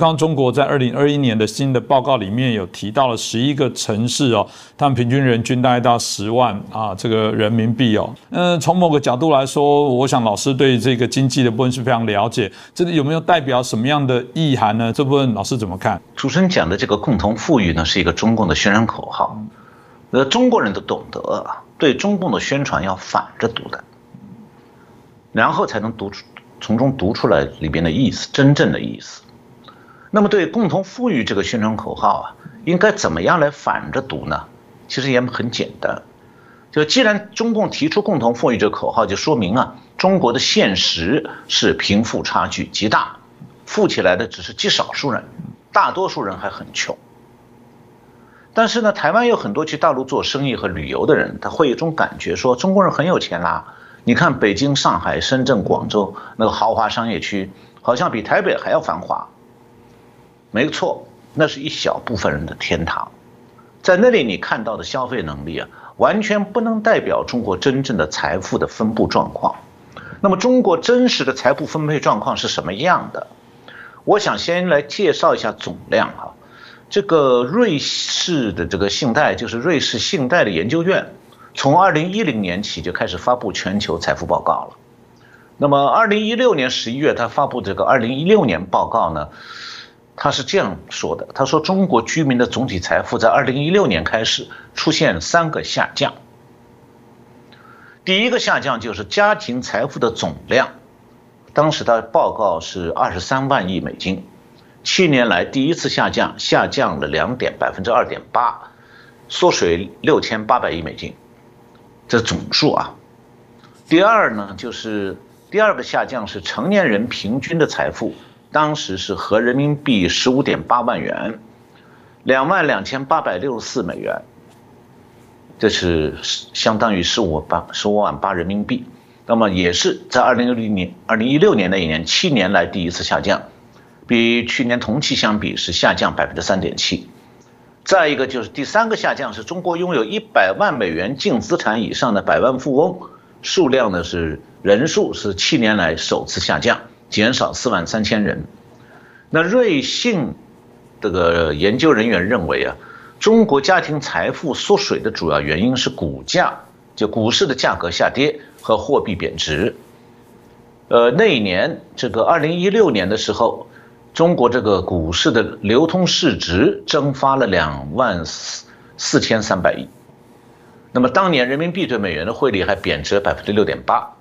看中国在二零二一年的新的报告里面有提到了十一个城市哦，他们平均人均大概到十万啊，这个人民币哦。嗯，从某个角度来说，我想老师对这个经济的部分是非常了解，这里有没有代表什么样的意涵呢？这部分老师怎么看？主持人讲的这个共同富裕呢，是一个中共的宣传口号，呃，中国人都懂得对中共的宣传要反着读的，然后才能读出从中读出来里边的意思，真正的意思。那么，对共同富裕这个宣传口号啊，应该怎么样来反着读呢？其实也很简单，就既然中共提出共同富裕这个口号，就说明啊，中国的现实是贫富差距极大，富起来的只是极少数人，大多数人还很穷。但是呢，台湾有很多去大陆做生意和旅游的人，他会有一种感觉，说中国人很有钱啦。你看北京、上海、深圳、广州那个豪华商业区，好像比台北还要繁华。没错，那是一小部分人的天堂，在那里你看到的消费能力啊，完全不能代表中国真正的财富的分布状况。那么，中国真实的财富分配状况是什么样的？我想先来介绍一下总量哈。这个瑞士的这个信贷，就是瑞士信贷的研究院，从二零一零年起就开始发布全球财富报告了。那么，二零一六年十一月，他发布这个二零一六年报告呢？他是这样说的：“他说，中国居民的总体财富在二零一六年开始出现三个下降。第一个下降就是家庭财富的总量，当时的报告是二十三万亿美金，七年来第一次下降，下降了两点百分之二点八，缩水六千八百亿美金，这总数啊。第二呢，就是第二个下降是成年人平均的财富。”当时是合人民币十五点八万元，两万两千八百六十四美元，这是相当于十五八十五万八人民币。那么也是在二零一零年二零一六年那一年七年来第一次下降，比去年同期相比是下降百分之三点七。再一个就是第三个下降是中国拥有一百万美元净资产以上的百万富翁数量呢是人数是七年来首次下降。减少四万三千人。那瑞信这个研究人员认为啊，中国家庭财富缩水的主要原因是股价，就股市的价格下跌和货币贬值。呃，那一年这个二零一六年的时候，中国这个股市的流通市值蒸发了两万四四千三百亿。那么当年人民币对美元的汇率还贬值百分之六点八。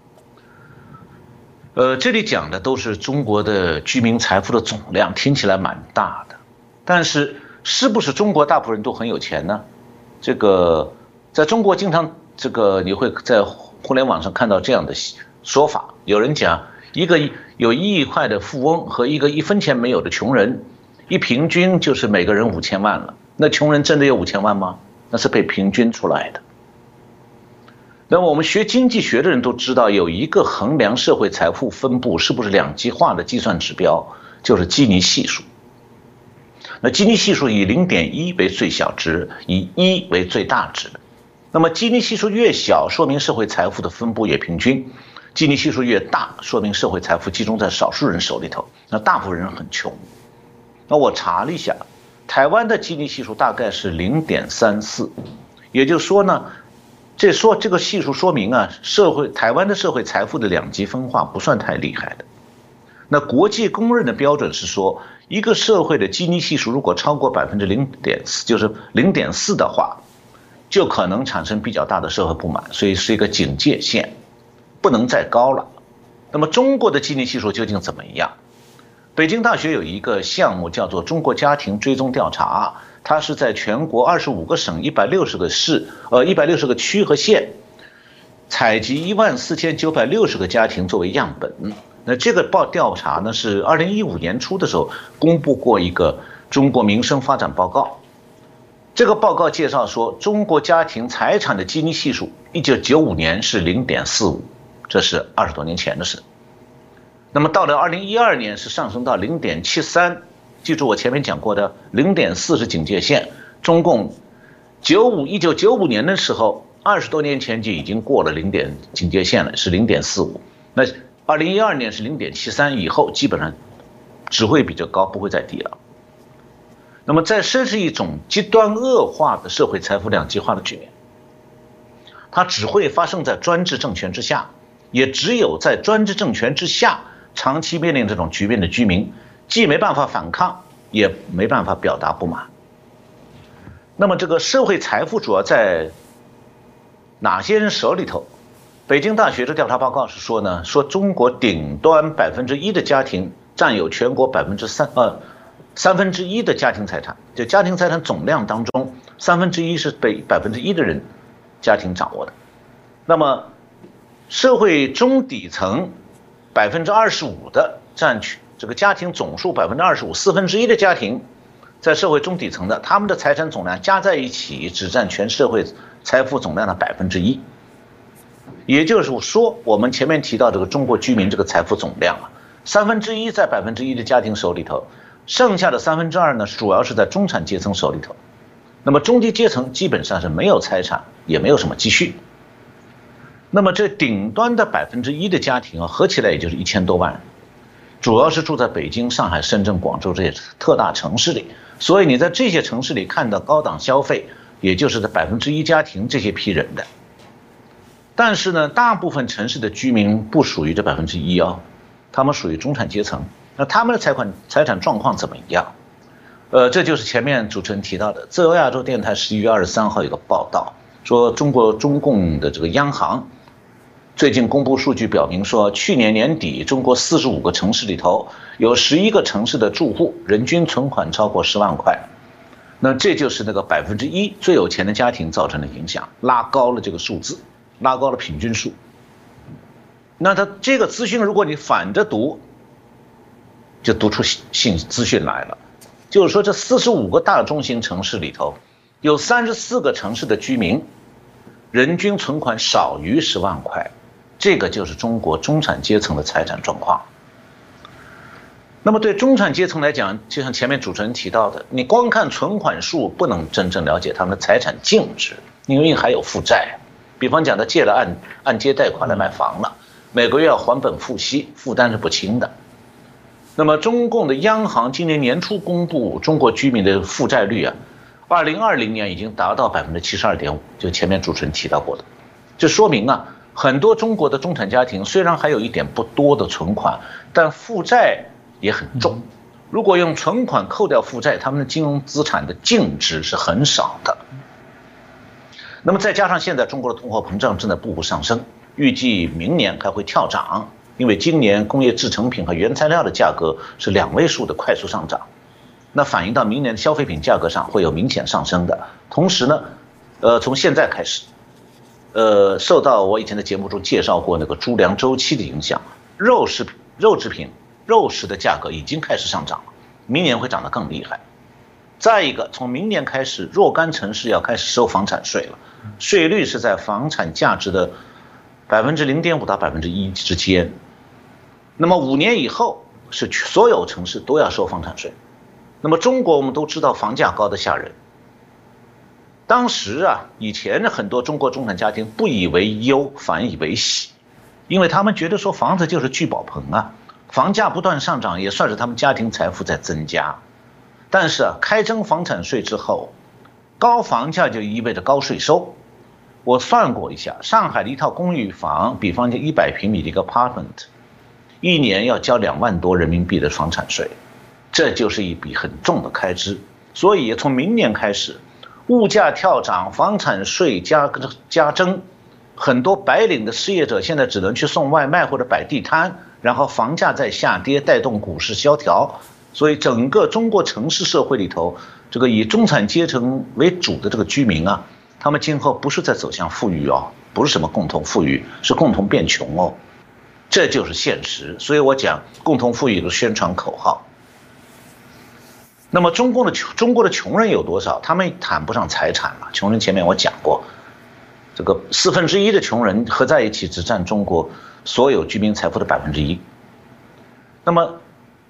呃，这里讲的都是中国的居民财富的总量，听起来蛮大的，但是是不是中国大部分人都很有钱呢？这个在中国经常这个你会在互联网上看到这样的说法，有人讲一个有一亿块的富翁和一个一分钱没有的穷人，一平均就是每个人五千万了。那穷人真的有五千万吗？那是被平均出来的。那么我们学经济学的人都知道，有一个衡量社会财富分布是不是两极化的计算指标，就是基尼系数。那基尼系数以零点一为最小值，以一为最大值。那么基尼系数越小，说明社会财富的分布越平均；基尼系数越大，说明社会财富集中在少数人手里头，那大部分人很穷。那我查了一下，台湾的基尼系数大概是零点三四，也就是说呢。这说这个系数说明啊，社会台湾的社会财富的两极分化不算太厉害的。那国际公认的标准是说，一个社会的基尼系数如果超过百分之零点四，就是零点四的话，就可能产生比较大的社会不满，所以是一个警戒线，不能再高了。那么中国的基尼系数究竟怎么样？北京大学有一个项目叫做中国家庭追踪调查。它是在全国二十五个省、一百六十个市、呃一百六十个区和县，采集一万四千九百六十个家庭作为样本。那这个报调查呢，是二零一五年初的时候公布过一个中国民生发展报告。这个报告介绍说，中国家庭财产的基尼系数，一九九五年是零点四五，这是二十多年前的事。那么到了二零一二年，是上升到零点七三。记住我前面讲过的，零点四是警戒线。中共九五一九九五年的时候，二十多年前就已经过了零点警戒线了，是零点四五。那二零一二年是零点七三，以后基本上只会比这高，不会再低了。那么，在这是一种极端恶化的社会财富两极化的局面，它只会发生在专制政权之下，也只有在专制政权之下，长期面临这种局面的居民，既没办法反抗，也没办法表达不满。那么，这个社会财富主要在哪些人手里头？北京大学的调查报告是说呢，说中国顶端百分之一的家庭占有全国百分之三呃三分之一的家庭财产，就家庭财产总量当中三分之一是被百分之一的人家庭掌握的。那么社会中底层百分之二十五的占取这个家庭总数百分之二十五四分之一的家庭，在社会中底层的他们的财产总量加在一起只占全社会财富总量的百分之一。也就是说，我们前面提到这个中国居民这个财富总量啊，三分之一在百分之一的家庭手里头，剩下的三分之二呢，主要是在中产阶层手里头。那么中低阶层基本上是没有财产，也没有什么积蓄。那么这顶端的百分之一的家庭啊，合起来也就是一千多万，主要是住在北京、上海、深圳、广州这些特大城市里。所以你在这些城市里看到高档消费，也就是在百分之一家庭这些批人的。但是呢，大部分城市的居民不属于这百分之一啊，他们属于中产阶层。那他们的财款财产状况怎么样？呃，这就是前面主持人提到的，自由亚洲电台十一月二十三号有个报道，说中国中共的这个央行最近公布数据表明说，去年年底中国四十五个城市里头有十一个城市的住户人均存款超过十万块，那这就是那个百分之一最有钱的家庭造成的影响，拉高了这个数字。拉高了平均数，那他这个资讯，如果你反着读，就读出信资讯来了，就是说这四十五个大中型城市里头，有三十四个城市的居民，人均存款少于十万块，这个就是中国中产阶层的财产状况。那么对中产阶层来讲，就像前面主持人提到的，你光看存款数不能真正了解他们的财产净值，因为还有负债。比方讲，他借了按按揭贷款来买房了，每个月要还本付息，负担是不轻的。那么，中共的央行今年年初公布中国居民的负债率啊，二零二零年已经达到百分之七十二点五，就前面主持人提到过的，这说明啊，很多中国的中产家庭虽然还有一点不多的存款，但负债也很重。如果用存款扣掉负债，他们的金融资产的净值是很少的。那么再加上现在中国的通货膨胀正在步步上升，预计明年还会跳涨，因为今年工业制成品和原材料的价格是两位数的快速上涨，那反映到明年的消费品价格上会有明显上升的。同时呢，呃，从现在开始，呃，受到我以前的节目中介绍过那个猪粮周期的影响，肉食品、肉制品、肉食的价格已经开始上涨了，明年会涨得更厉害。再一个，从明年开始，若干城市要开始收房产税了。税率是在房产价值的百分之零点五到百分之一之间。那么五年以后，是所有城市都要收房产税。那么中国我们都知道房价高的吓人。当时啊，以前的很多中国中产家庭不以为忧，反以为喜，因为他们觉得说房子就是聚宝盆啊，房价不断上涨也算是他们家庭财富在增加。但是啊，开征房产税之后。高房价就意味着高税收。我算过一下，上海的一套公寓房，比方讲一百平米的一个 apartment，一年要交两万多人民币的房产税，这就是一笔很重的开支。所以从明年开始，物价跳涨，房产税加加征，很多白领的失业者现在只能去送外卖或者摆地摊，然后房价在下跌，带动股市萧条。所以整个中国城市社会里头。这个以中产阶层为主的这个居民啊，他们今后不是在走向富裕哦，不是什么共同富裕，是共同变穷哦，这就是现实。所以我讲共同富裕的宣传口号。那么中共的穷，中国的穷人有多少？他们谈不上财产了。穷人前面我讲过，这个四分之一的穷人合在一起只占中国所有居民财富的百分之一。那么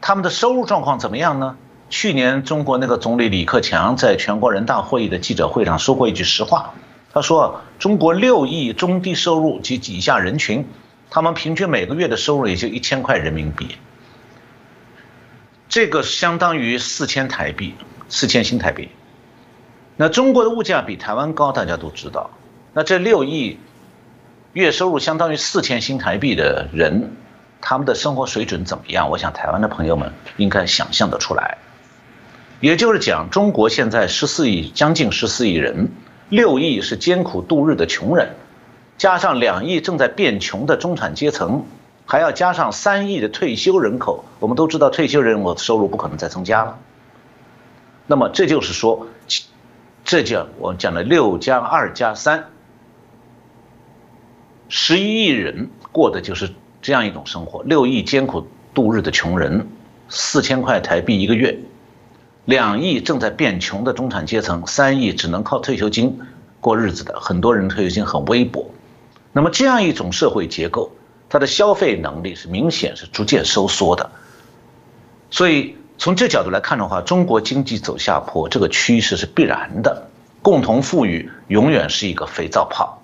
他们的收入状况怎么样呢？去年，中国那个总理李克强在全国人大会议的记者会上说过一句实话，他说：“中国六亿中低收入及以下人群，他们平均每个月的收入也就一千块人民币。这个相当于四千台币，四千新台币。那中国的物价比台湾高，大家都知道。那这六亿月收入相当于四千新台币的人，他们的生活水准怎么样？我想台湾的朋友们应该想象得出来。也就是讲，中国现在十四亿，将近十四亿人，六亿是艰苦度日的穷人，加上两亿正在变穷的中产阶层，还要加上三亿的退休人口。我们都知道，退休人口收入不可能再增加了。那么这就是说，这叫我讲的六加二加三，十一亿人过的就是这样一种生活。六亿艰苦度日的穷人，四千块台币一个月。两亿正在变穷的中产阶层，三亿只能靠退休金过日子的，很多人退休金很微薄。那么这样一种社会结构，它的消费能力是明显是逐渐收缩的。所以从这角度来看的话，中国经济走下坡这个趋势是必然的。共同富裕永远是一个肥皂泡。